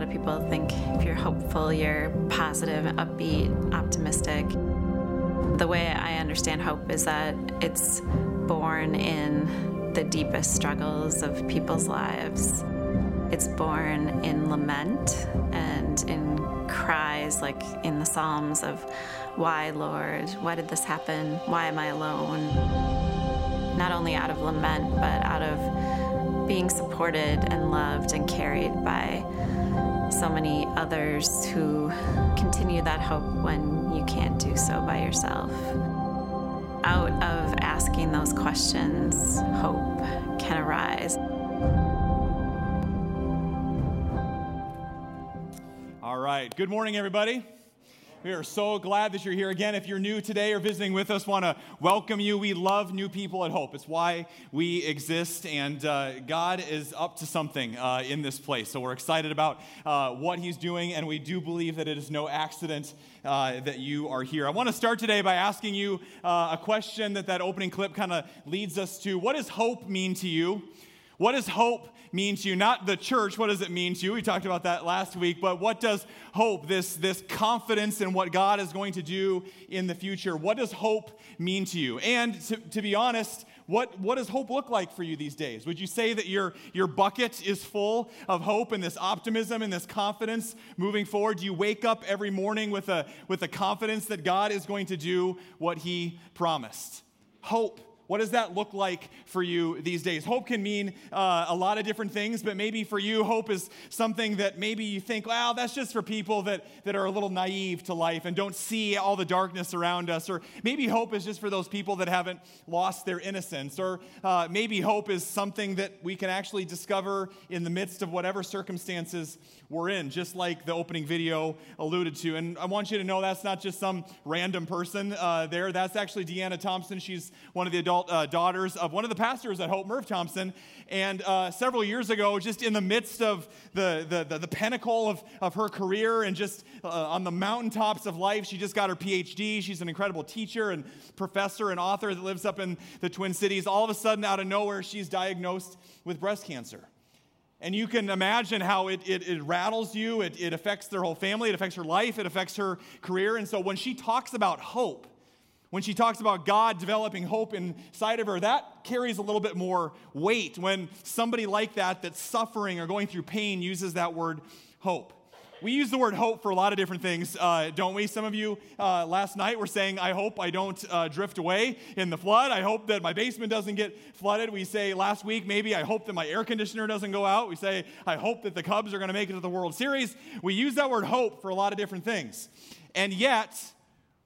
lot of people think if you're hopeful, you're positive, upbeat, optimistic. The way I understand hope is that it's born in the deepest struggles of people's lives. It's born in lament and in cries, like in the Psalms, of, Why, Lord? Why did this happen? Why am I alone? Not only out of lament, but out of being supported and loved and carried by so many others who continue that hope when you can't do so by yourself. Out of asking those questions, hope can arise. All right. Good morning, everybody. We are so glad that you're here again. If you're new today or visiting with us, want to welcome you. We love new people at Hope. It's why we exist, and uh, God is up to something uh, in this place. So we're excited about uh, what He's doing, and we do believe that it is no accident uh, that you are here. I want to start today by asking you uh, a question that that opening clip kind of leads us to. What does hope mean to you? What does hope mean to you? Not the church, what does it mean to you? We talked about that last week, but what does hope, this, this confidence in what God is going to do in the future, what does hope mean to you? And to, to be honest, what, what does hope look like for you these days? Would you say that your, your bucket is full of hope and this optimism and this confidence moving forward? Do you wake up every morning with a, with a confidence that God is going to do what He promised? Hope what does that look like for you these days? Hope can mean uh, a lot of different things, but maybe for you, hope is something that maybe you think, well, that's just for people that, that are a little naive to life and don't see all the darkness around us. Or maybe hope is just for those people that haven't lost their innocence. Or uh, maybe hope is something that we can actually discover in the midst of whatever circumstances we're in, just like the opening video alluded to. And I want you to know that's not just some random person uh, there. That's actually Deanna Thompson. She's one of the adult uh, daughters of one of the pastors at Hope, Merv Thompson. And uh, several years ago, just in the midst of the, the, the, the pinnacle of, of her career and just uh, on the mountaintops of life, she just got her PhD. She's an incredible teacher and professor and author that lives up in the Twin Cities. All of a sudden, out of nowhere, she's diagnosed with breast cancer. And you can imagine how it, it, it, rattles you, it, it affects their whole family, it affects her life, it affects her career. And so when she talks about hope, when she talks about God developing hope inside of her, that carries a little bit more weight when somebody like that, that's suffering or going through pain, uses that word hope we use the word hope for a lot of different things, uh, don't we? Some of you uh, last night were saying, I hope I don't uh, drift away in the flood. I hope that my basement doesn't get flooded. We say last week, maybe I hope that my air conditioner doesn't go out. We say, I hope that the Cubs are going to make it to the World Series. We use that word hope for a lot of different things. And yet,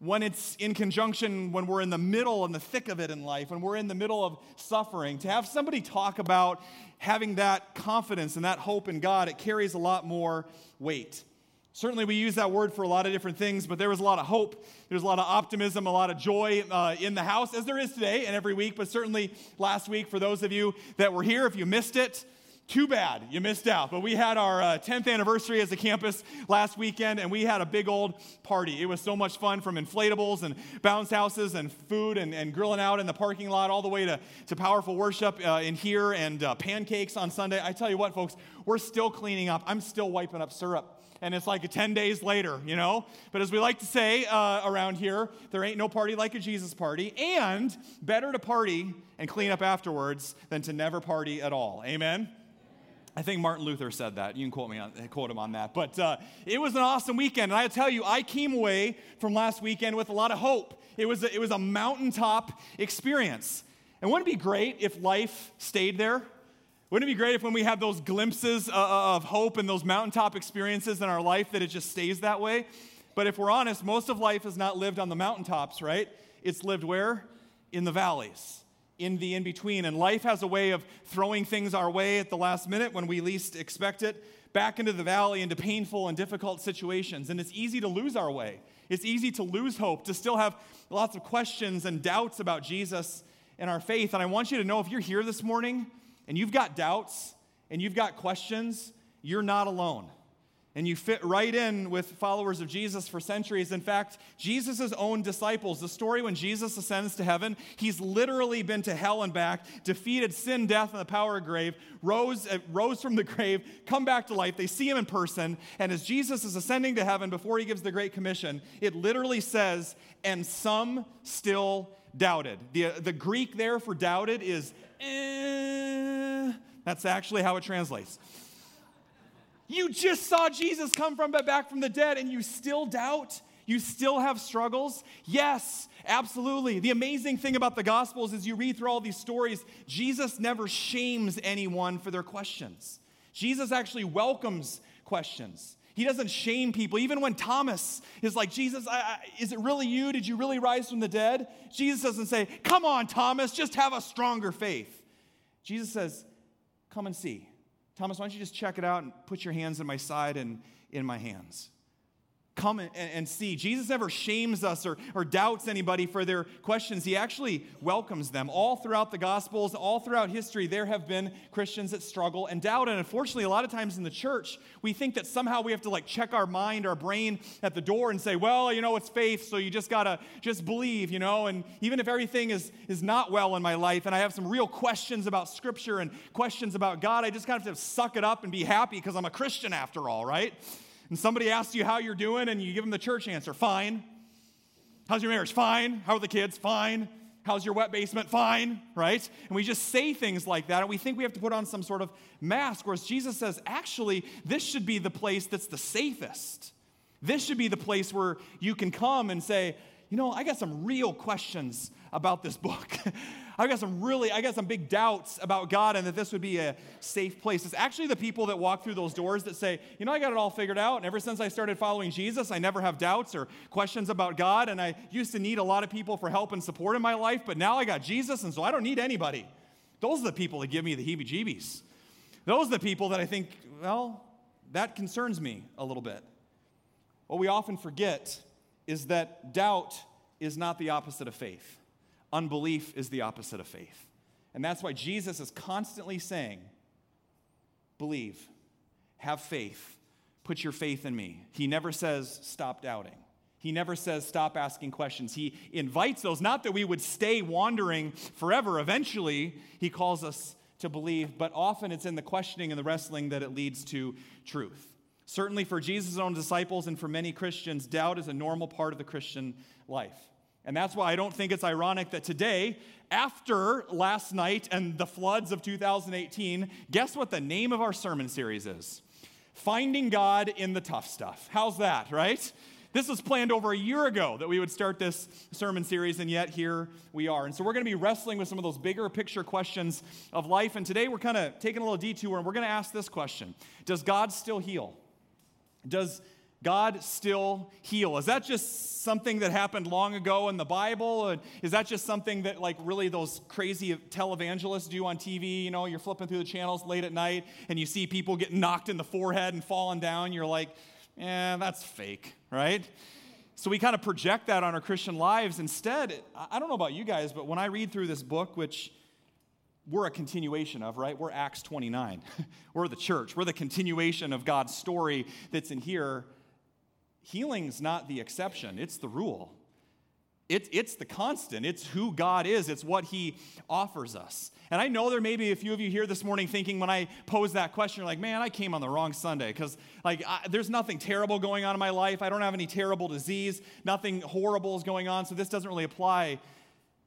when it's in conjunction, when we're in the middle and the thick of it in life, when we're in the middle of suffering, to have somebody talk about having that confidence and that hope in God, it carries a lot more weight. Certainly, we use that word for a lot of different things, but there was a lot of hope. There's a lot of optimism, a lot of joy uh, in the house, as there is today and every week, but certainly last week for those of you that were here. If you missed it, too bad you missed out. But we had our uh, 10th anniversary as a campus last weekend, and we had a big old party. It was so much fun from inflatables and bounce houses and food and, and grilling out in the parking lot, all the way to, to powerful worship uh, in here and uh, pancakes on Sunday. I tell you what, folks, we're still cleaning up. I'm still wiping up syrup and it's like 10 days later, you know? But as we like to say uh, around here, there ain't no party like a Jesus party, and better to party and clean up afterwards than to never party at all. Amen? I think Martin Luther said that. You can quote me on, quote him on that. But uh, it was an awesome weekend, and I tell you, I came away from last weekend with a lot of hope. It was a, it was a mountaintop experience. And wouldn't it be great if life stayed there? Wouldn't it be great if when we have those glimpses uh, uh, of hope and those mountaintop experiences in our life that it just stays that way? But if we're honest, most of life is not lived on the mountaintops, right? It's lived where? In the valleys in the in between. And life has a way of throwing things our way at the last minute when we least expect it, back into the valley, into painful and difficult situations. And it's easy to lose our way. It's easy to lose hope, to still have lots of questions and doubts about Jesus and our faith. And I want you to know if you're here this morning and you've got doubts and you've got questions, you're not alone. And you fit right in with followers of Jesus for centuries. In fact, Jesus' own disciples, the story when Jesus ascends to heaven, he's literally been to hell and back, defeated sin, death, and the power of grave, rose, uh, rose from the grave, come back to life. They see him in person. And as Jesus is ascending to heaven before he gives the Great Commission, it literally says, and some still doubted. The, uh, the Greek there for doubted is, eh. That's actually how it translates. You just saw Jesus come from back from the dead and you still doubt? You still have struggles? Yes, absolutely. The amazing thing about the Gospels is you read through all these stories, Jesus never shames anyone for their questions. Jesus actually welcomes questions. He doesn't shame people. Even when Thomas is like, Jesus, I, I, is it really you? Did you really rise from the dead? Jesus doesn't say, Come on, Thomas, just have a stronger faith. Jesus says, Come and see. Thomas, why don't you just check it out and put your hands in my side and in my hands? Come and, and, see. Jesus never shames us or, or doubts anybody for their questions. He actually welcomes them. All throughout the Gospels, all throughout history, there have been Christians that struggle and doubt. And unfortunately, a lot of times in the church, we think that somehow we have to like check our mind, our brain at the door and say, well, you know, it's faith, so you just gotta just believe, you know. And even if everything is, is not well in my life and I have some real questions about Scripture and questions about God, I just kind of have to suck it up and be happy because I'm a Christian after all, right? And somebody asks you how you're doing and you give them the church answer, fine. How's your marriage? Fine. How are the kids? Fine. How's your wet basement? Fine, right? And we just say things like that, and we think we have to put on some sort of mask. Whereas Jesus says, actually, this should be the place that's the safest. This should be the place where you can come and say, you know, I got some real questions about this book. I've got some really, I got some big doubts about God and that this would be a safe place. It's actually the people that walk through those doors that say, you know, I got it all figured out. And ever since I started following Jesus, I never have doubts or questions about God. And I used to need a lot of people for help and support in my life, but now I got Jesus, and so I don't need anybody. Those are the people that give me the heebie jeebies. Those are the people that I think, well, that concerns me a little bit. What we often forget is that doubt is not the opposite of faith. Unbelief is the opposite of faith. And that's why Jesus is constantly saying, believe, have faith, put your faith in me. He never says, stop doubting. He never says, stop asking questions. He invites those, not that we would stay wandering forever. Eventually, he calls us to believe, but often it's in the questioning and the wrestling that it leads to truth. Certainly, for Jesus' own disciples and for many Christians, doubt is a normal part of the Christian life. And that's why I don't think it's ironic that today, after last night and the floods of 2018, guess what the name of our sermon series is? Finding God in the Tough Stuff. How's that, right? This was planned over a year ago that we would start this sermon series, and yet here we are. And so we're going to be wrestling with some of those bigger picture questions of life. And today we're kind of taking a little detour and we're going to ask this question Does God still heal? Does God still heal? Is that just something that happened long ago in the Bible? Is that just something that, like, really those crazy televangelists do on TV? You know, you're flipping through the channels late at night and you see people getting knocked in the forehead and falling down. You're like, eh, that's fake, right? So we kind of project that on our Christian lives. Instead, I don't know about you guys, but when I read through this book, which we're a continuation of, right? We're Acts 29. we're the church. We're the continuation of God's story that's in here healing's not the exception, it's the rule. It, it's the constant. It's who God is. It's what He offers us. And I know there may be a few of you here this morning thinking when I pose that question, you're like, man, I came on the wrong Sunday because like there's nothing terrible going on in my life. I don't have any terrible disease. Nothing horrible is going on. So this doesn't really apply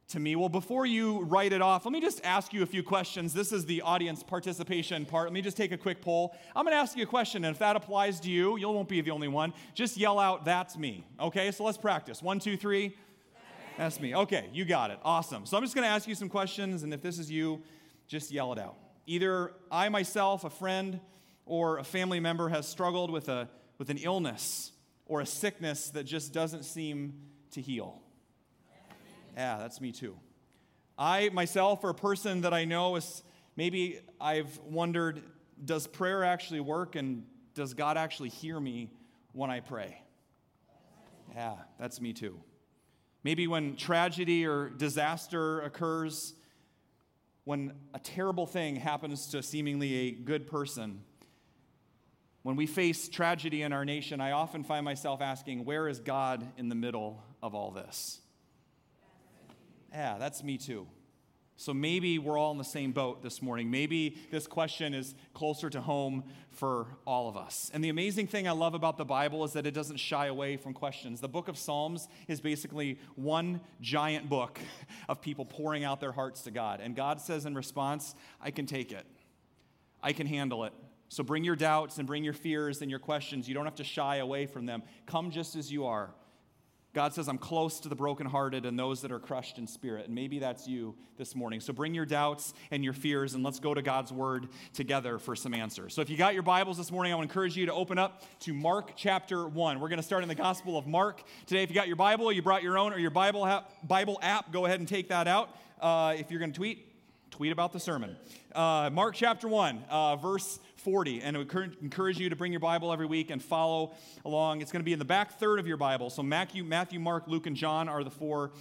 to me? Well, before you write it off, let me just ask you a few questions. This is the audience participation part. Let me just take a quick poll. I'm going to ask you a question, and if that applies to you, you won't be the only one. Just yell out, That's me. Okay, so let's practice. One, two, three. That's me. Okay, you got it. Awesome. So I'm just going to ask you some questions, and if this is you, just yell it out. Either I myself, a friend, or a family member has struggled with, a, with an illness or a sickness that just doesn't seem to heal. Yeah, that's me too. I myself, or a person that I know, is maybe I've wondered does prayer actually work and does God actually hear me when I pray? Yeah, that's me too. Maybe when tragedy or disaster occurs, when a terrible thing happens to seemingly a good person, When we face tragedy in our nation, I often find myself asking, where is God in the middle of all this? Yeah, that's me too. So maybe we're all in the same boat this morning. Maybe this question is closer to home for all of us. And the amazing thing I love about the Bible is that it doesn't shy away from questions. The book of Psalms is basically one giant book of people pouring out their hearts to God. And God says in response, I can take it, I can handle it. So bring your doubts and bring your fears and your questions. You don't have to shy away from them. Come just as you are. God says, I'm close to the brokenhearted and those that are crushed in spirit. And maybe that's you this morning. So bring your doubts and your fears and let's go to God's word together for some answers. So if you got your Bibles this morning, I to encourage you to open up to Mark chapter 1. We're going to start in the Gospel of Mark today. If you got your Bible, you brought your own or your Bible app, Bible app go ahead and take that out. Uh, if you're going to tweet, tweet about the sermon. Uh, Mark chapter 1, uh, verse 40. And I would encourage you to bring your Bible every week and follow along. It's going to be in the back third of your Bible. So Matthew, Matthew, Mark, Luke, and John are the four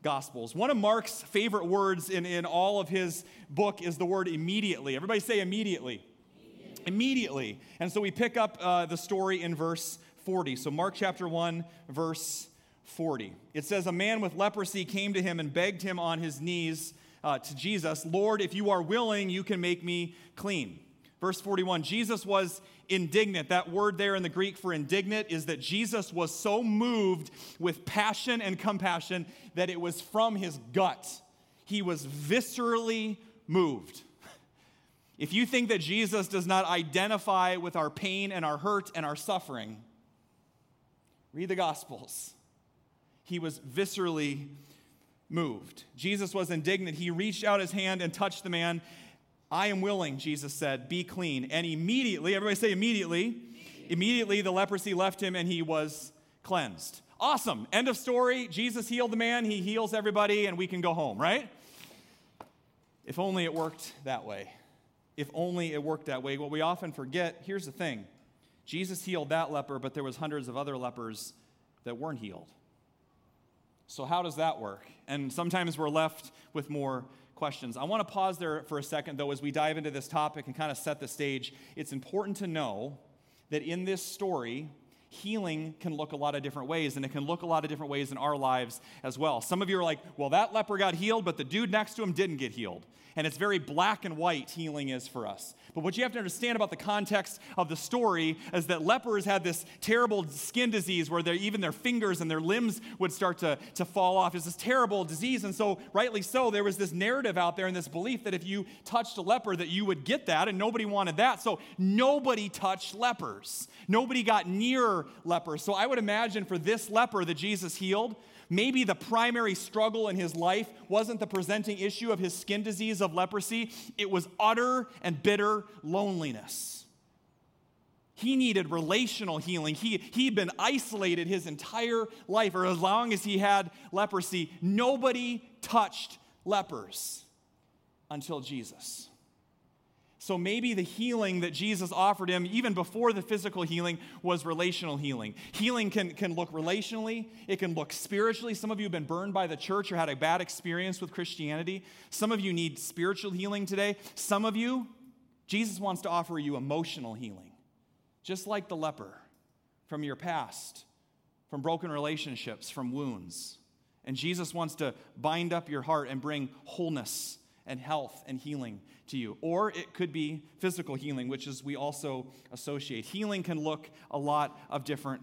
Gospels. One of Mark's favorite words in, in all of his book is the word immediately. Everybody say immediately. Immediately. immediately. And so we pick up uh, the story in verse 40. So Mark chapter 1, verse 40. It says, A man with leprosy came to him and begged him on his knees uh, to Jesus, Lord, if you are willing, you can make me clean. Verse 41 Jesus was indignant. That word there in the Greek for indignant is that Jesus was so moved with passion and compassion that it was from his gut. He was viscerally moved. If you think that Jesus does not identify with our pain and our hurt and our suffering, read the Gospels. He was viscerally moved. Jesus was indignant. He reached out his hand and touched the man. I am willing, Jesus said, be clean. And immediately, everybody say immediately, immediately the leprosy left him and he was cleansed. Awesome. End of story. Jesus healed the man, he heals everybody, and we can go home, right? If only it worked that way. If only it worked that way. What we often forget here's the thing Jesus healed that leper, but there was hundreds of other lepers that weren't healed. So, how does that work? And sometimes we're left with more questions. I want to pause there for a second, though, as we dive into this topic and kind of set the stage. It's important to know that in this story, healing can look a lot of different ways, and it can look a lot of different ways in our lives as well. Some of you are like, well, that leper got healed, but the dude next to him didn't get healed. And it's very black and white healing is for us. But what you have to understand about the context of the story is that lepers had this terrible skin disease where even their fingers and their limbs would start to, to fall off. It's this terrible disease. And so, rightly so, there was this narrative out there and this belief that if you touched a leper, that you would get that, and nobody wanted that. So nobody touched lepers. Nobody got near lepers. So I would imagine for this leper that Jesus healed, Maybe the primary struggle in his life wasn't the presenting issue of his skin disease of leprosy, it was utter and bitter loneliness. He needed relational healing. He, he'd been isolated his entire life, or as long as he had leprosy. Nobody touched lepers until Jesus. So maybe the healing that Jesus offered him, even before the physical healing, was relational healing. Healing can, can look relationally, it can look spiritually. Some of you have been burned by the church or had a bad experience with Christianity. Some of you need spiritual healing today. Some of you, Jesus wants to offer you emotional healing, just like the leper from your past, from broken relationships, from wounds. And Jesus wants to bind up your heart and bring wholeness and health and healing to you. Or it could be physical healing, which is we also associate. Healing can look a lot of different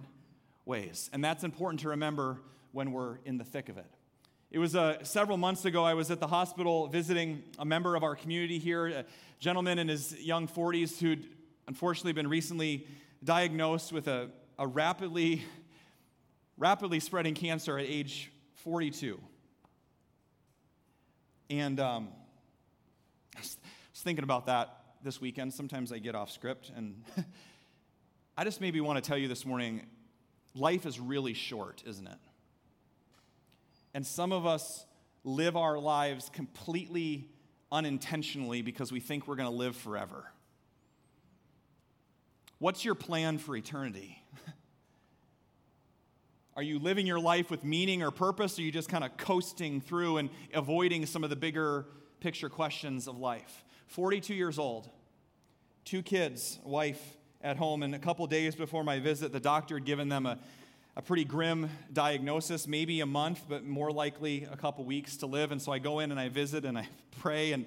ways. And that's important to remember when we're in the thick of it. It was uh, several months ago, I was at the hospital visiting a member of our community here, a gentleman in his young 40s who'd unfortunately been recently diagnosed with a, a rapidly, rapidly spreading cancer at age 42. And um, I was thinking about that this weekend. Sometimes I get off script, and I just maybe want to tell you this morning life is really short, isn't it? And some of us live our lives completely unintentionally because we think we're going to live forever. What's your plan for eternity? Are you living your life with meaning or purpose? Or are you just kind of coasting through and avoiding some of the bigger picture questions of life. 42 years old, two kids, wife, at home. And a couple days before my visit, the doctor had given them a, a pretty grim diagnosis, maybe a month, but more likely a couple weeks to live. And so I go in and I visit and I pray. And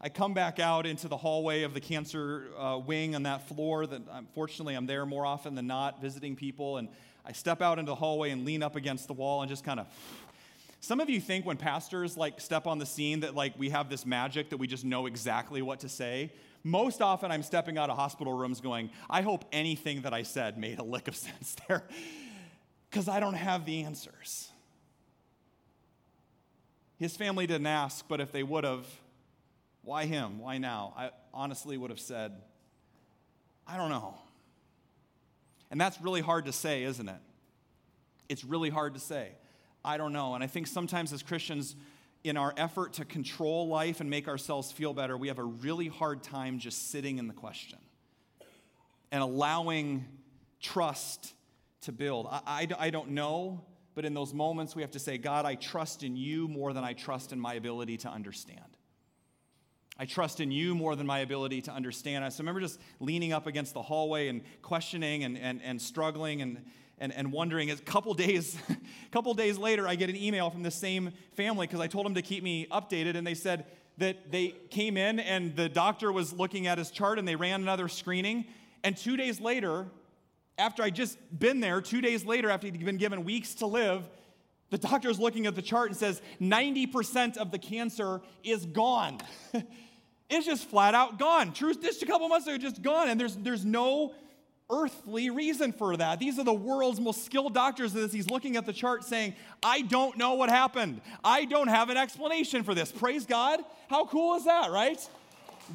I come back out into the hallway of the cancer uh, wing on that floor. That unfortunately I'm there more often than not visiting people. And I step out into the hallway and lean up against the wall and just kind of. Some of you think when pastors like step on the scene that like we have this magic that we just know exactly what to say. Most often I'm stepping out of hospital rooms going, I hope anything that I said made a lick of sense there because I don't have the answers. His family didn't ask, but if they would have, why him? Why now? I honestly would have said, I don't know. And that's really hard to say, isn't it? It's really hard to say. I don't know. And I think sometimes as Christians, in our effort to control life and make ourselves feel better, we have a really hard time just sitting in the question and allowing trust to build. I, I, I, don't know, but in those moments, we have to say, God, I trust in you more than I trust in my ability to understand. I trust in you more than my ability to understand. I remember just leaning up against the hallway and questioning and, and, and struggling and, and, and wondering. A couple days, a couple days later, I get an email from the same family because I told them to keep me updated, and they said that they came in and the doctor was looking at his chart and they ran another screening. And two days later, after I'd just been there, two days later, after he'd been given weeks to live, the doctor is looking at the chart and says 90% of the cancer is gone. It's just flat out gone. Truth, just a couple months ago, just gone. And there's, there's no earthly reason for that. These are the world's most skilled doctors of this. He's looking at the chart saying, I don't know what happened. I don't have an explanation for this. Praise God. How cool is that, right?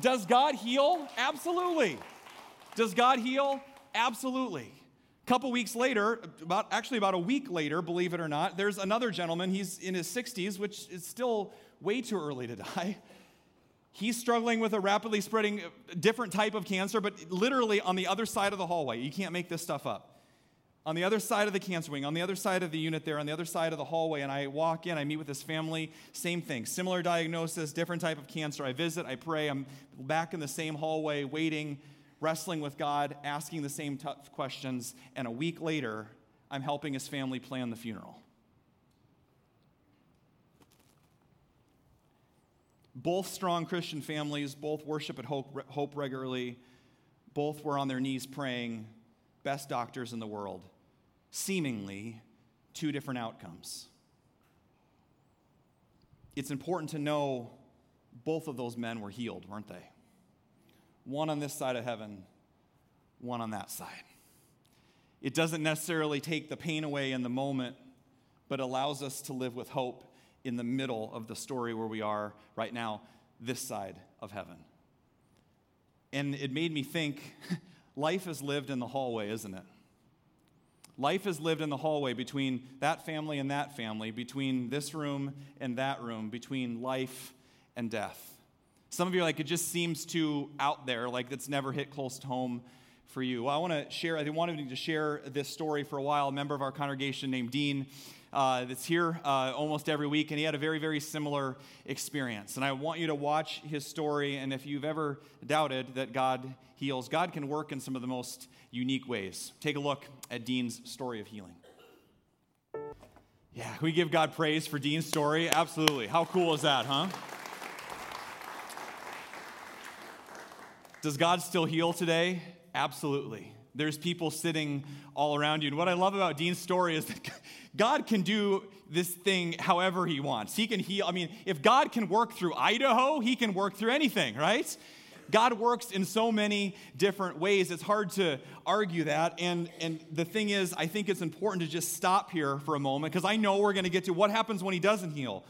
Does God heal? Absolutely. Does God heal? Absolutely. A couple weeks later, about actually about a week later, believe it or not, there's another gentleman. He's in his 60s, which is still way too early to die. He's struggling with a rapidly spreading uh, different type of cancer, but literally on the other side of the hallway. You can't make this stuff up. On the other side of the cancer wing, on the other side of the unit there, on the other side of the hallway, and I walk in, I meet with his family, same thing, similar diagnosis, different type of cancer. I visit, I pray, I'm back in the same hallway, waiting, wrestling with God, asking the same tough questions, and a week later, I'm helping his family plan the funeral. Both strong Christian families, both worship at Hope, Hope regularly, both were on their knees praying, best doctors in the world. Seemingly, two different outcomes. It's important to know both of those men were healed, weren't they? One on this side of heaven, one on that side. It doesn't necessarily take the pain away in the moment, but allows us to live with hope in the middle of the story where we are right now, this side of heaven. And it made me think life is lived in the hallway, isn't it? Life is lived in the hallway between that family and that family, between this room and that room, between life and death. Some of you are like, it just seems too out there, like it's never hit close to home for you. Well, I want to share, I wanted to share this story for a while. A member of our congregation named Dean uh, that's here uh, almost every week, and he had a very, very similar experience. And I want you to watch his story, and if you've ever doubted that God heals, God can work in some of the most unique ways. Take a look at Dean's story of healing. Yeah, we give God praise for Dean's story? Absolutely. How cool is that, huh? Does God still heal today? Absolutely. There's people sitting all around you. And what I love about Dean's story is that God can do this thing however he wants. He can heal. I mean, if God can work through Idaho, he can work through anything, right? God works in so many different ways. It's hard to argue that. And, and the thing is, I think it's important to just stop here for a moment because I know we're going to get to what happens when he doesn't heal.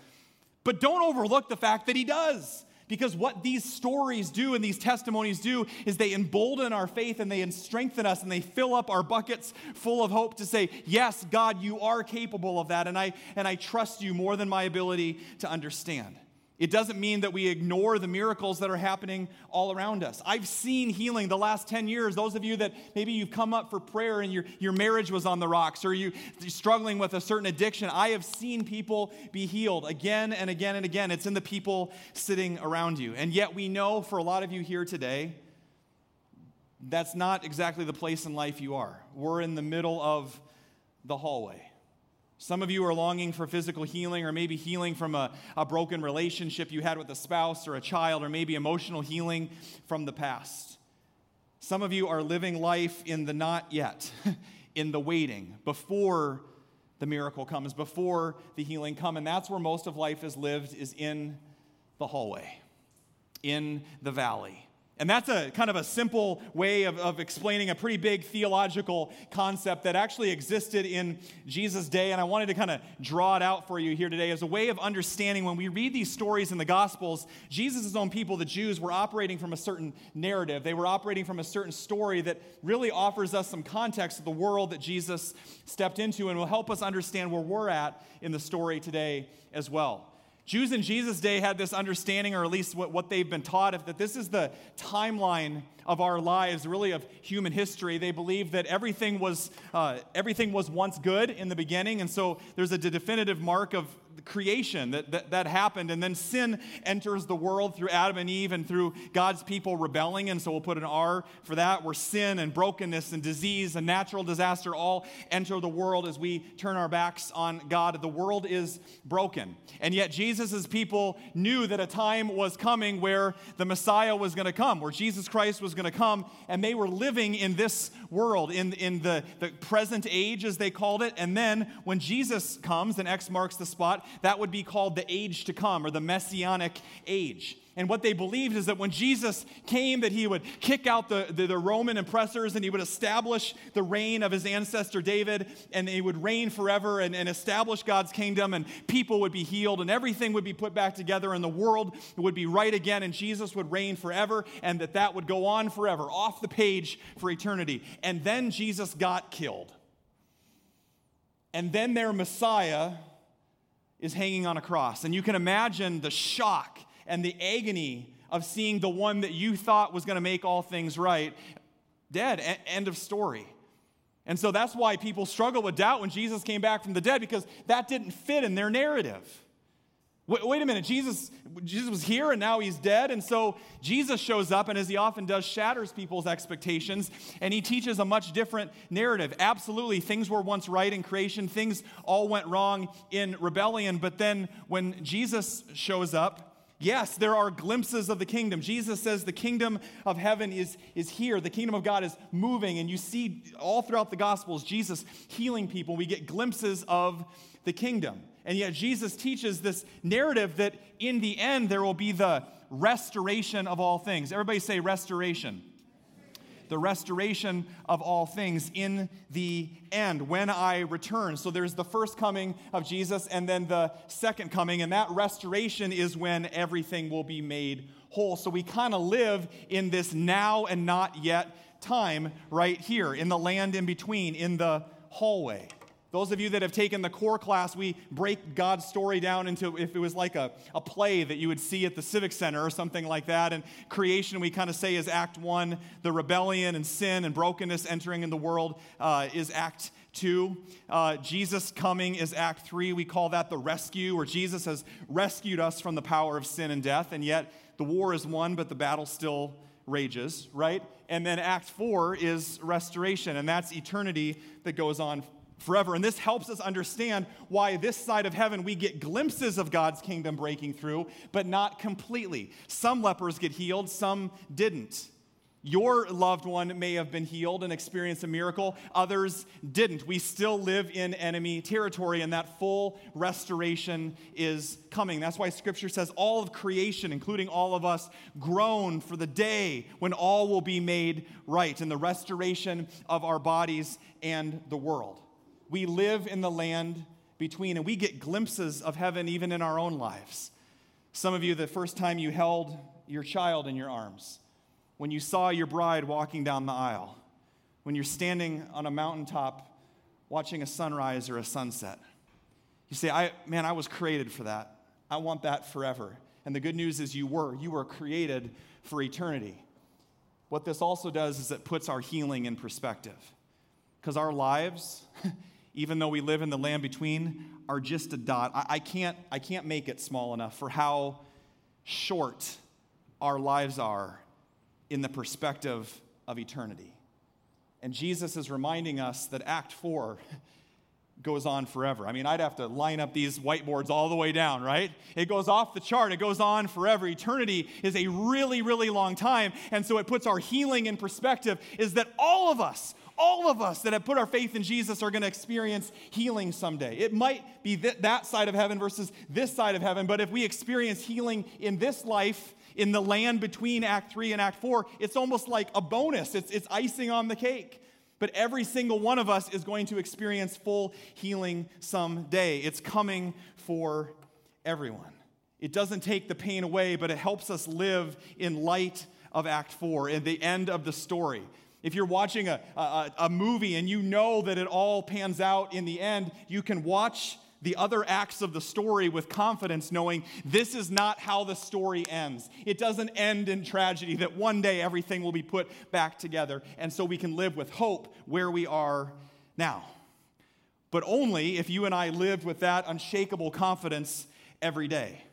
But don't overlook the fact that he does. Because what these stories do and these testimonies do is they embolden our faith and they strengthen us and they fill up our buckets full of hope to say, Yes, God, you are capable of that. And I, and I trust you more than my ability to understand. It doesn't mean that we ignore the miracles that are happening all around us. I've seen healing the last 10 years. Those of you that maybe you've come up for prayer and your, your marriage was on the rocks or you, you're struggling with a certain addiction, I have seen people be healed again and again and again. It's in the people sitting around you. And yet we know for a lot of you here today, that's not exactly the place in life you are. We're in the middle of the hallway. Some of you are longing for physical healing or maybe healing from a, a broken relationship you had with a spouse or a child or maybe emotional healing from the past. Some of you are living life in the not yet, in the waiting, before the miracle comes, before the healing comes. And that's where most of life is lived, is in the hallway, in the valley. And that's a kind of a simple way of, of explaining a pretty big theological concept that actually existed in Jesus' day. And I wanted to kind of draw it out for you here today as a way of understanding when we read these stories in the Gospels, Jesus' own people, the Jews, were operating from a certain narrative. They were operating from a certain story that really offers us some context of the world that Jesus stepped into and will help us understand where we're at in the story today as well. Jews in Jesus' day had this understanding, or at least what, what they've been taught, that this is the timeline of our lives, really of human history. They believed that everything was, uh, everything was once good in the beginning, and so there's a definitive mark of creation that, that, that happened. And then sin enters the world through Adam and Eve and through God's people rebelling. And so we'll put an R for that, where sin and brokenness and disease and natural disaster all enter the world as we turn our backs on God. The world is broken. And yet Jesus' people knew that a time was coming where the Messiah was going to come, where Jesus Christ was going to come. And they were living in this world, in, in the, the present age, as they called it. And then when Jesus comes, and X marks the spot, that would be called the age to come or the messianic age. And what they believed is that when Jesus came, that he would kick out the, the, the, Roman oppressors and he would establish the reign of his ancestor David, and he would reign forever and, and establish God's kingdom, and people would be healed, and everything would be put back together, and the world would be right again, and Jesus would reign forever, and that that would go on forever, off the page for eternity. And then Jesus got killed. And then their Messiah is hanging on a cross. And you can imagine the shock and the agony of seeing the one that you thought was going to make all things right dead. A- end of story. And so that's why people struggle with doubt when Jesus came back from the dead because that didn't fit in their narrative. Wait, wait, a minute, Jesus, Jesus was here and now he's dead. And so Jesus shows up and, as he often does, shatters people's expectations and he teaches a much different narrative. Absolutely, things were once right in creation, things all went wrong in rebellion. But then when Jesus shows up, Yes, there are glimpses of the kingdom. Jesus says the kingdom of heaven is, is here. The kingdom of God is moving. And you see all throughout the Gospels Jesus healing people. We get glimpses of the kingdom. And yet, Jesus teaches this narrative that in the end there will be the restoration of all things. Everybody say restoration. The restoration of all things in the end when I return. So there's the first coming of Jesus and then the second coming, and that restoration is when everything will be made whole. So we kind of live in this now and not yet time right here in the land in between, in the hallway. Those of you that have taken the core class, we break God's story down into if it was like a, a play that you would see at the Civic Center or something like that. And creation, we kind of say, is Act One. The rebellion and sin and brokenness entering in the world uh, is Act Two. Uh, Jesus coming is Act Three. We call that the rescue, where Jesus has rescued us from the power of sin and death. And yet the war is won, but the battle still rages, right? And then Act Four is restoration, and that's eternity that goes on forever. And this helps us understand why this side of heaven we get glimpses of God's kingdom breaking through, but not completely. Some lepers get healed, some didn't. Your loved one may have been healed and experienced a miracle, others didn't. We still live in enemy territory, and that full restoration is coming. That's why Scripture says all of creation, including all of us, groan for the day when all will be made right in the restoration of our bodies and the world we live in the land between, and we get glimpses of heaven even in our own lives. Some of you, the first time you held your child in your arms, when you saw your bride walking down the aisle, when you're standing on a mountaintop watching a sunrise or a sunset. You say, I, man, I was created for that. I want that forever. And the good news is you were. You were created for eternity. What this also does is it puts our healing in perspective. Because our lives, even though we live in the land between, are just a dot. I, I, can't, I can't make it small enough for how short our lives are in the perspective of eternity. And Jesus is reminding us that Act 4 goes on forever. I mean, I'd have to line up these whiteboards all the way down, right? It goes off the chart, it goes on forever. Eternity is a really, really long time. And so it puts our healing in perspective is that all of us, all of us that have put our faith in Jesus are going to experience healing someday. It might be th- that side of heaven versus this side of heaven, but if we experience healing in this life, in the land between Act 3 and Act 4, it's almost like a bonus. It's, it's icing on the cake. But every single one of us is going to experience full healing someday. It's coming for everyone. It doesn't take the pain away, but it helps us live in light of Act 4 and the end of the story. If you're watching a, a, a, movie and you know that it all pans out in the end, you can watch the other acts of the story with confidence, knowing this is not how the story ends. It doesn't end in tragedy, that one day everything will be put back together. And so we can live with hope where we are now. But only if you and I lived with that unshakable confidence every day.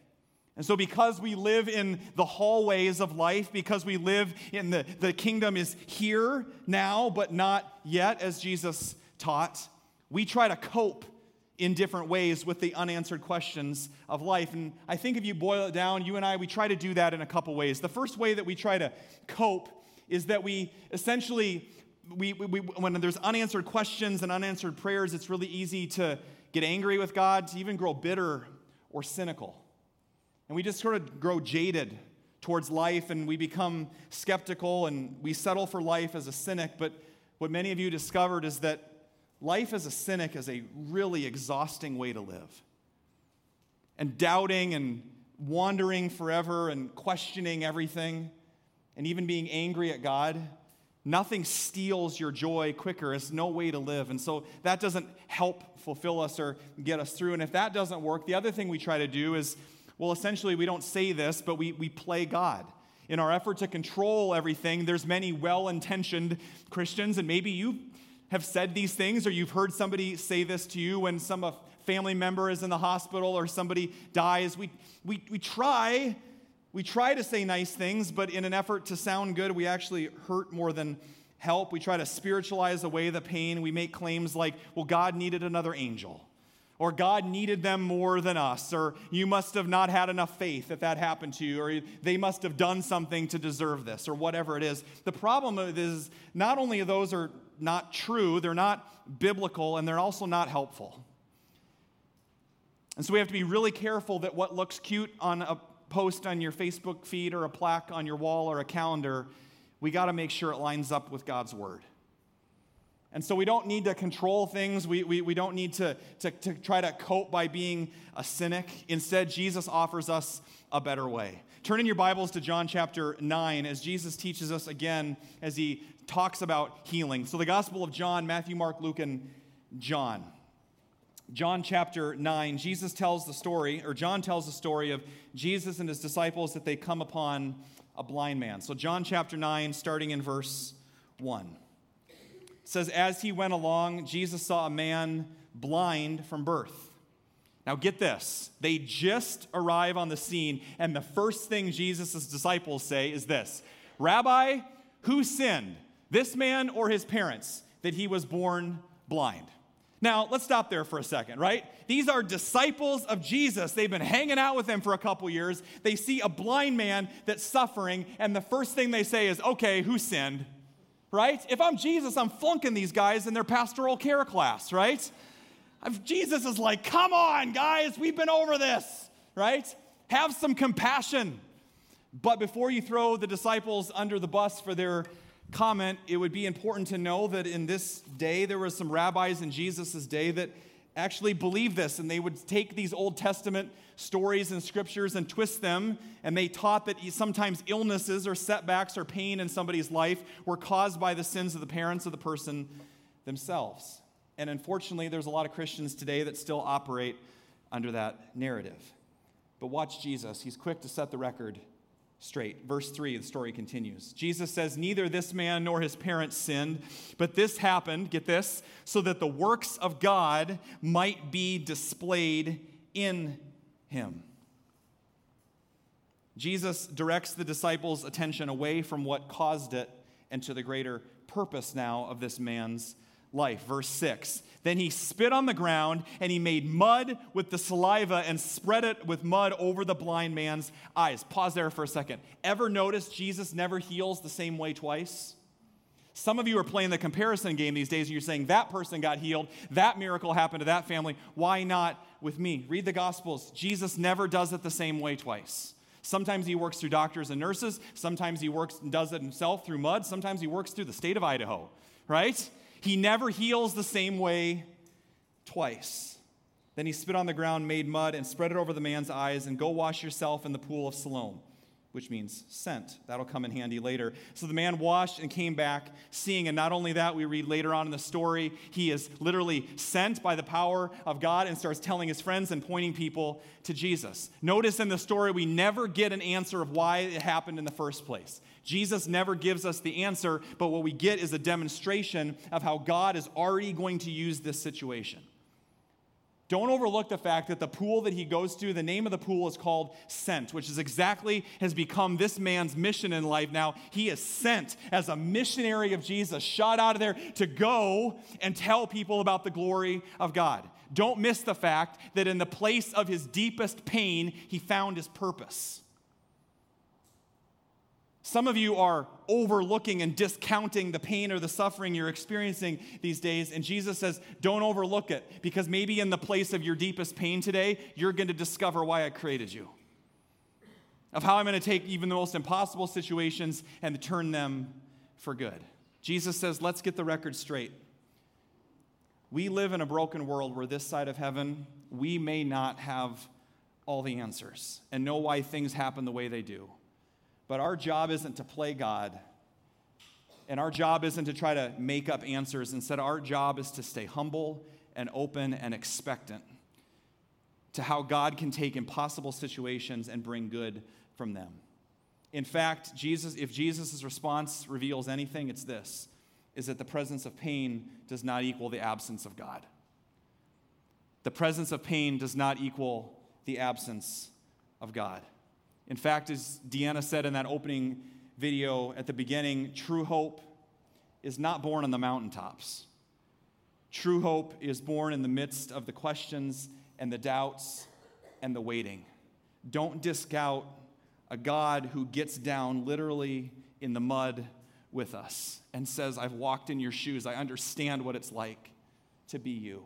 And so, because we live in the hallways of life, because we live in the, the kingdom is here now, but not yet, as Jesus taught, we try to cope in different ways with the unanswered questions of life. And I think if you boil it down, you and I, we try to do that in a couple ways. The first way that we try to cope is that we essentially, we, we, when there's unanswered questions and unanswered prayers, it's really easy to get angry with God, to even grow bitter or cynical. And we just sort of grow jaded towards life and we become skeptical and we settle for life as a cynic. But what many of you discovered is that Life as a cynic is a really exhausting way to live. And doubting and wandering forever and questioning everything and even being angry at God, nothing steals your joy quicker. It's no way to live. And so that doesn't help fulfill us or get us through. And if that doesn't work, the other thing we try to do is well, essentially, we don't say this, but we, we play God. In our effort to control everything, there's many well intentioned Christians, and maybe you have said these things, or you've heard somebody say this to you when some family member is in the hospital or somebody dies. We, we, we try, we try to say nice things, but in an effort to sound good, we actually hurt more than help. We try to spiritualize away the pain. We make claims like, well, God needed another angel. Or God needed them more than us, or you must have not had enough faith if that happened to you, or they must have done something to deserve this, or whatever it is. The problem is not only those are not true, they're not biblical, and they're also not helpful. And so we have to be really careful that what looks cute on a post on your Facebook feed or a plaque on your wall or a calendar, we got to make sure it lines up with God's word. And so we don't need to control things. We, we, we don't need to, to, to try to cope by being a cynic. Instead, Jesus offers us a better way. Turn in your Bibles to John chapter 9 as Jesus teaches us again as he talks about healing. So, the Gospel of John, Matthew, Mark, Luke, and John. John chapter 9, Jesus tells the story, or John tells the story of Jesus and his disciples that they come upon a blind man. So, John chapter 9, starting in verse 1. Says, As he went along, Jesus saw a man blind from birth. Now, get this. They just arrive on the scene, and the first thing Jesus' disciples say is this Rabbi, who sinned? this man or his parents, that he was born blind. Now, let's stop there for a second, right? These are disciples of Jesus. They've been hanging out with him for a couple years. They see a blind man that's suffering, and the first thing they say is, okay, who sinned? Right? If I'm Jesus, I'm flunking these guys in their pastoral care class, right? If Jesus is like, come on, guys, we've been over this, right? Have some compassion. But before you throw the disciples under the bus for their comment, it would be important to know that in this day, there were some rabbis in Jesus' day that actually believed this, and they would take these Old Testament stories and scriptures and twist them, and they taught that sometimes illnesses or setbacks or pain in somebody's life were caused by the sins of the parents of the person themselves. And unfortunately, there's a lot of Christians today that still operate under that narrative. But watch Jesus. He's quick to set the record straight. Verse 3, the story continues. Jesus says, Neither this man nor his parents sinned, but this happened, get this, so that the works of God might be displayed in him. Jesus directs the disciples' attention away from what caused it and to the greater purpose now of this man's life. Verse 6 Then he spit on the ground, and he made mud with the saliva and spread it with mud over the blind man's eyes. Pause there for a second. Ever notice Jesus never heals the same way twice? Some of you are playing the comparison game these days and you're saying that person got healed, that miracle happened to that family. Why not with me? Read the Gospels. Jesus never does it the same way twice. Sometimes he works through doctors and nurses. Sometimes he works and does it himself through mud. Sometimes he works through the state of Idaho, right? He never heals the same way twice. Then he spit on the ground, made mud, and spread it over the man's eyes, and go wash yourself in the pool of Siloam which means sent. That'll come in handy later. So the man washed and came back seeing. And not only that, we read later on in the story, he is literally sent by the power of God and starts telling his friends and pointing people to Jesus. Notice in the story, we never get an answer of why it happened in the first place. Jesus never gives us the answer, but what we get is a demonstration of how God is already going to use this situation. Don't overlook the fact that the pool that he goes to, the name of the pool is called Sent, which is exactly has become this man's mission in life now. He is sent as a missionary of Jesus, shot out of there to go and tell people about the glory of God. Don't miss the fact that in the place of his deepest pain, he found his purpose. Some of you are overlooking and discounting the pain or the suffering you're experiencing these days. And Jesus says, don't overlook it because maybe in the place of your deepest pain today, you're going to discover why I created you. Of how I'm going to take even the most impossible situations and turn them for good. Jesus says, let's get the record straight. We live in a broken world where this side of heaven, we may not have all the answers and know why things happen the way they do. But our job isn't to play God. And our job isn't to try to make up answers. Instead, our job is to stay humble and open and expectant to how God can take impossible situations and bring good from them. In fact, Jesus, if Jesus' response reveals anything, it's this is that the presence of pain does not equal the absence of God. The presence of pain does not equal the absence of God. In fact, as Deanna said in that opening video at the beginning, true hope is not born on the mountaintops. True hope is born in the midst of the questions and the doubts and the waiting. Don't discount a God who gets down literally in the mud with us and says, I've walked in your shoes. I understand what it's like to be you,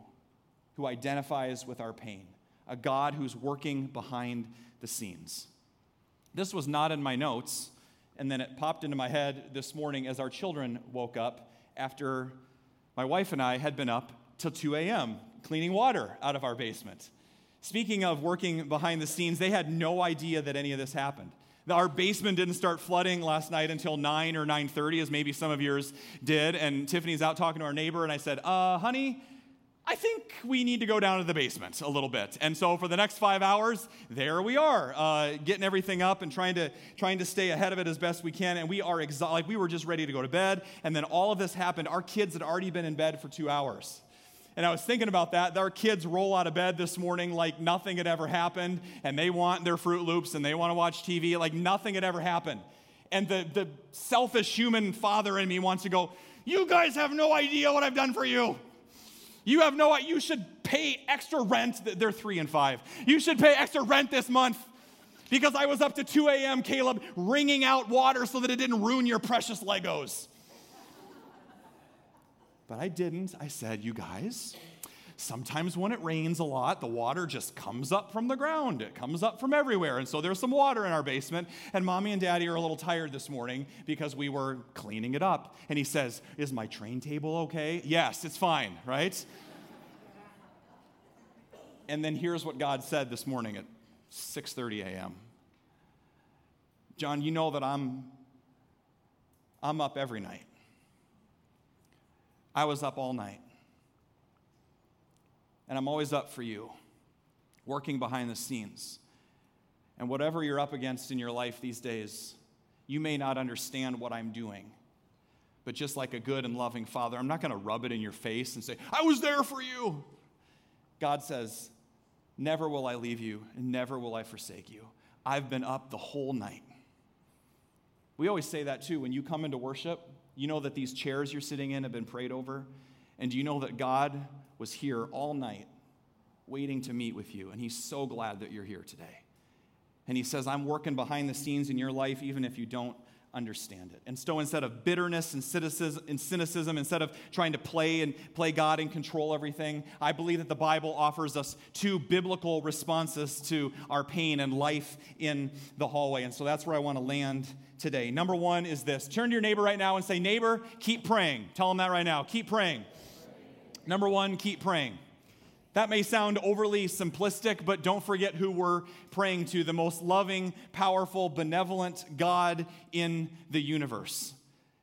who identifies with our pain. A God who's working behind the scenes. This was not in my notes, and then it popped into my head this morning as our children woke up after my wife and I had been up till 2 a.m. cleaning water out of our basement. Speaking of working behind the scenes, they had no idea that any of this happened. Our basement didn't start flooding last night until 9 or 9:30 as maybe some of yours did and Tiffany's out talking to our neighbor and I said, "Uh, honey, I think we need to go down to the basement a little bit. And so for the next five hours, there we are, uh, getting everything up and trying to trying to stay ahead of it as best we can. And we are exhausted. Like we were just ready to go to bed. And then all of this happened. Our kids had already been in bed for two hours. And I was thinking about that. Our kids roll out of bed this morning like nothing had ever happened, and they want their Froot Loops and they want to watch TV like nothing had ever happened. And the, the selfish human father in me wants to go, You guys have no idea what I've done for you. You have no you should pay extra rent. They're three and five. You should pay extra rent this month because I was up to 2 a.m., Caleb, wringing out water so that it didn't ruin your precious Legos. But I didn't. I said, You guys, sometimes when it rains a lot, the water just comes up from the ground. It comes up from everywhere. And so there's some water in our basement. And mommy and daddy are a little tired this morning because we were cleaning it up. And he says, Is my train table okay? Yes, it's fine, right? and then here's what God said this morning at 6:30 a.m. John, you know that I'm I'm up every night. I was up all night. And I'm always up for you, working behind the scenes. And whatever you're up against in your life these days, you may not understand what I'm doing. But just like a good and loving father, I'm not going to rub it in your face and say, I was there for you. God says, Never will I leave you, and never will I forsake you. I've been up the whole night. We always say that too. When you come into worship, You know that these chairs you're sitting in have been prayed over? And do you know that God was here all night waiting to meet with you? And He's so glad that you're here today. And He says, I'm working behind the scenes in your life, even if you don't understand it. And so instead of bitterness and cynicism, instead of trying to play and play God and control everything, I believe that the Bible offers us two biblical responses to our pain and life in the hallway. And so that's where I want to land today. Number one is this turn to your neighbor right now and say, Neighbor, keep praying. Tell him that right now. Keep praying. Number one, keep praying. That may sound overly simplistic, but don't forget who we're praying to the most loving, powerful, benevolent God in the universe.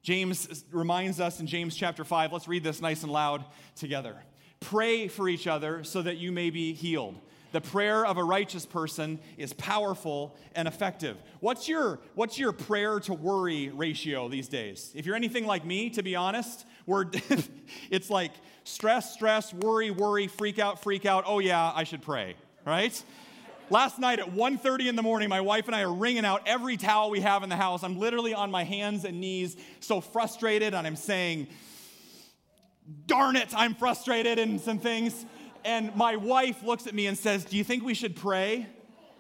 James reminds us in James chapter 5, let's read this nice and loud together. Pray for each other so that you may be healed. The prayer of a righteous person is powerful and effective. What's your, what's your prayer to worry ratio these days? If you're anything like me, to be honest, we're, it's like stress, stress, worry, worry, freak out, freak out. Oh yeah, I should pray, right? Last night at 1:30 in the morning, my wife and I are wringing out every towel we have in the house. I'm literally on my hands and knees, so frustrated, and I'm saying, "Darn it, I'm frustrated," and some things. And my wife looks at me and says, "Do you think we should pray?"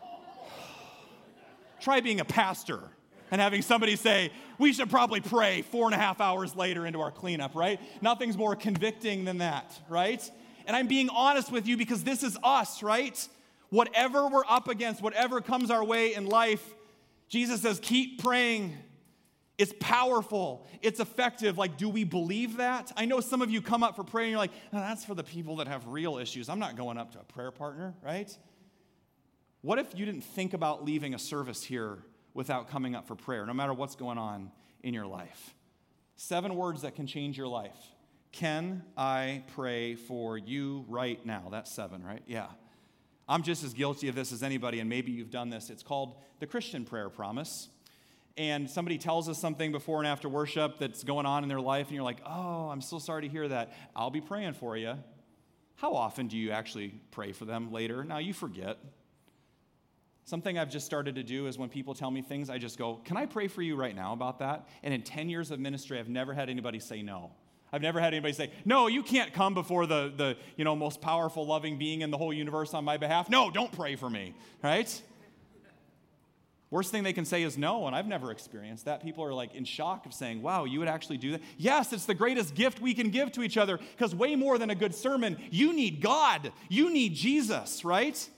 Try being a pastor and having somebody say, we should probably pray four and a half hours later into our cleanup, right? Nothing's more convicting than that, right? And I'm being honest with you because this is us, right? Whatever we're up against, whatever comes our way in life, Jesus says, keep praying. It's powerful, it's effective. Like, do we believe that? I know some of you come up for prayer and you're like, that's for the people that have real issues. I'm not going up to a prayer partner, right? What if you didn't think about leaving a service here without coming up for prayer, no matter what's going on in your life. Seven words that can change your life. Can I pray for you right now? That's seven, right? Yeah. I'm just as guilty of this as anybody, and maybe you've done this. It's called the Christian prayer promise. And somebody tells us something before and after worship that's going on in their life, and you're like, oh, I'm so sorry to hear that. I'll be praying for you. How often do you actually pray for them later? Now, you forget. Something I've just started to do is when people tell me things, I just go, Can I pray for you right now about that? And in 10 years of ministry, I've never had anybody say no. I've never had anybody say, No, you can't come before the, the you know, most powerful, loving being in the whole universe on my behalf. No, don't pray for me, right? Worst thing they can say is no, and I've never experienced that. People are like in shock of saying, Wow, you would actually do that? Yes, it's the greatest gift we can give to each other because way more than a good sermon, you need God. You need Jesus, right?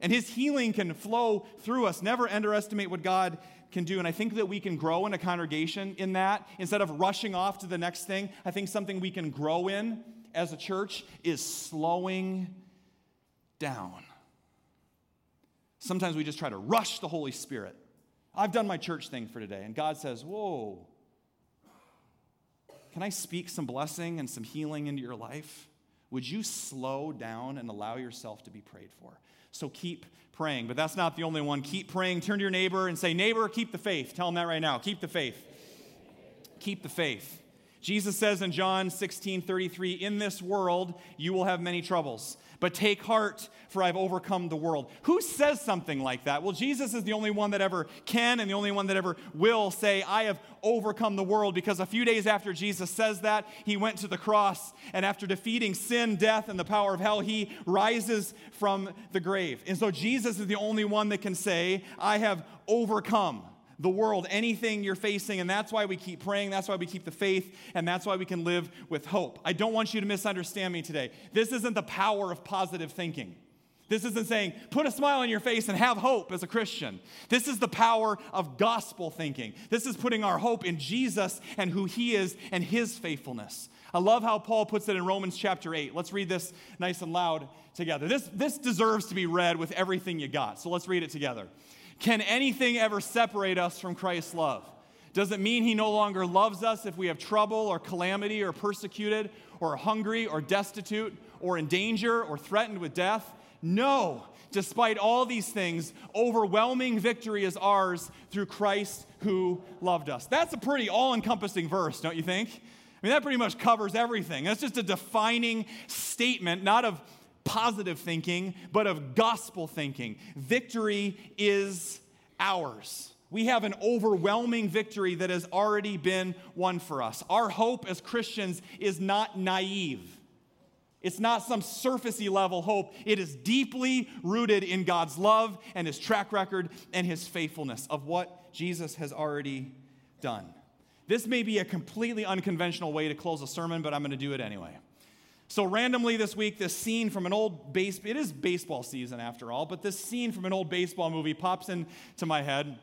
And his healing can flow through us. Never underestimate what God can do. And I think that we can grow in a congregation in that. Instead of rushing off to the next thing, I think something we can grow in as a church is slowing down. Sometimes we just try to rush the Holy Spirit. I've done my church thing for today, and God says, Whoa, can I speak some blessing and some healing into your life? Would you slow down and allow yourself to be prayed for? So keep praying. But that's not the only one. Keep praying. Turn to your neighbor and say, Neighbor, keep the faith. Tell him that right now. Keep the faith. Keep the faith. Jesus says in John 16 33, In this world you will have many troubles, but take heart, for I've overcome the world. Who says something like that? Well, Jesus is the only one that ever can and the only one that ever will say, I have overcome the world, because a few days after Jesus says that, he went to the cross, and after defeating sin, death, and the power of hell, he rises from the grave. And so Jesus is the only one that can say, I have overcome the world, anything you're facing, and that's why we keep praying, that's why we keep the faith, and that's why we can live with hope. I don't want you to misunderstand me today. This isn't the power of positive thinking. This isn't saying, put a smile on your face and have hope as a Christian. This is the power of gospel thinking. This is putting our hope in Jesus and who he is and his faithfulness. I love how Paul puts it in Romans chapter 8. Let's read this nice and loud together. This, this deserves to be read with everything you got. So let's read it together. Can anything ever separate us from Christ's love? Does it mean he no longer loves us if we have trouble or calamity or persecuted or hungry or destitute or in danger or threatened with death? No. Despite all these things, overwhelming victory is ours through Christ who loved us. That's a pretty all encompassing verse, don't you think? I mean, that pretty much covers everything. That's just a defining statement, not of positive thinking, but of gospel thinking. Victory is ours. We have an overwhelming victory that has already been won for us. Our hope as Christians is not naive. It's not some surfacey level hope. It is deeply rooted in God's love and his track record and his faithfulness of what Jesus has already done. This may be a completely unconventional way to close a sermon, but I'm going to do it anyway. So, randomly this week, this scene from an old base, it is baseball season after all, but this scene from an old baseball movie pops into my head.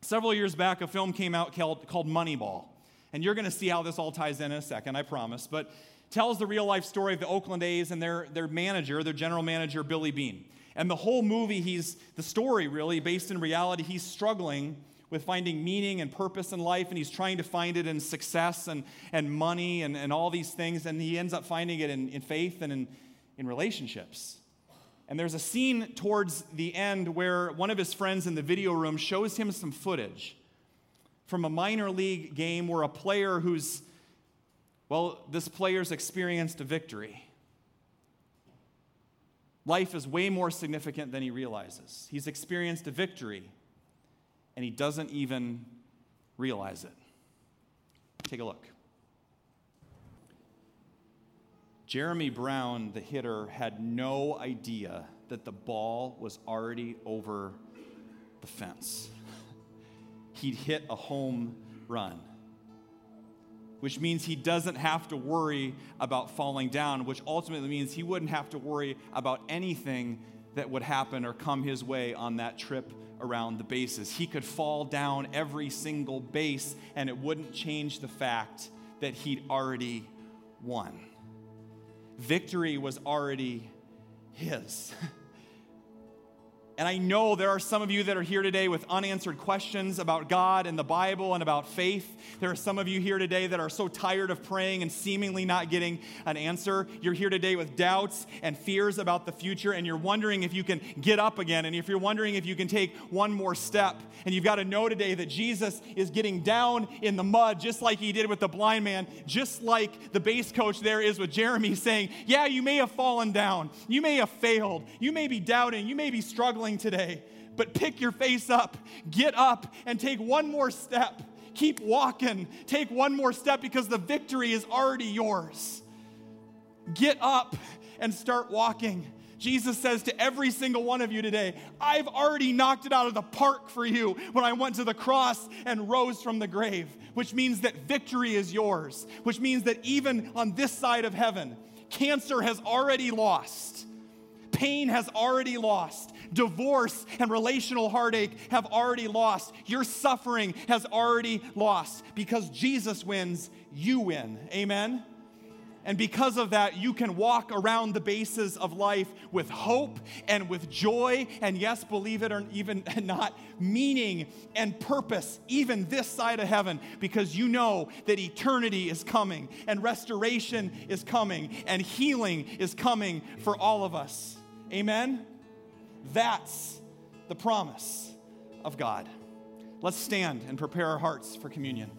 Several years back, a film came out called, called Moneyball. And you're going to see how this all ties in in a second, I promise. But tells the real life story of the Oakland A's and their, their manager, their general manager, Billy Beane. And the whole movie, he's the story really, based in reality, he's struggling with finding meaning and purpose in life, and he's trying to find it in success and, and money and, and all these things, and he ends up finding it in, in faith and in, in relationships. And there's a scene towards the end where one of his friends in the video room shows him some footage from a minor league game where a player who's, well, this player's experienced a victory. Life is way more significant than he realizes. He's experienced a victory and he doesn't even realize it. Take a look. Jeremy Brown, the hitter, had no idea that the ball was already over the fence. He'd hit a home run, which means he doesn't have to worry about falling down, which ultimately means he wouldn't have to worry about anything that would happen or come his way on that trip around the bases. He could fall down every single base, and it wouldn't change the fact that he'd already won. Victory was already his. And I know there are some of you that are here today with unanswered questions about God and the Bible and about faith. There are some of you here today that are so tired of praying and seemingly not getting an answer. You're here today with doubts and fears about the future, and you're wondering if you can get up again, and if you're wondering if you can take one more step. And you've got to know today that Jesus is getting down in the mud, just like he did with the blind man, just like the base coach there is with Jeremy, saying, Yeah, you may have fallen down, you may have failed, you may be doubting, you may be struggling struggling today, but pick your face up, get up, and take one more step. Keep walking. Take one more step because the victory is already yours. Get up and start walking. Jesus says to every single one of you today, I've already knocked it out of the park for you when I went to the cross and rose from the grave, which means that victory is yours, which means that even on this side of heaven, cancer has already lost, pain has already lost, divorce and relational heartache have already lost. Your suffering has already lost. Because Jesus wins, you win. Amen? And because of that, you can walk around the bases of life with hope and with joy, and yes, believe it or even not, meaning and purpose, even this side of heaven, because you know that eternity is coming, and restoration is coming, and healing is coming for all of us. Amen? That's the promise of God. Let's stand and prepare our hearts for communion.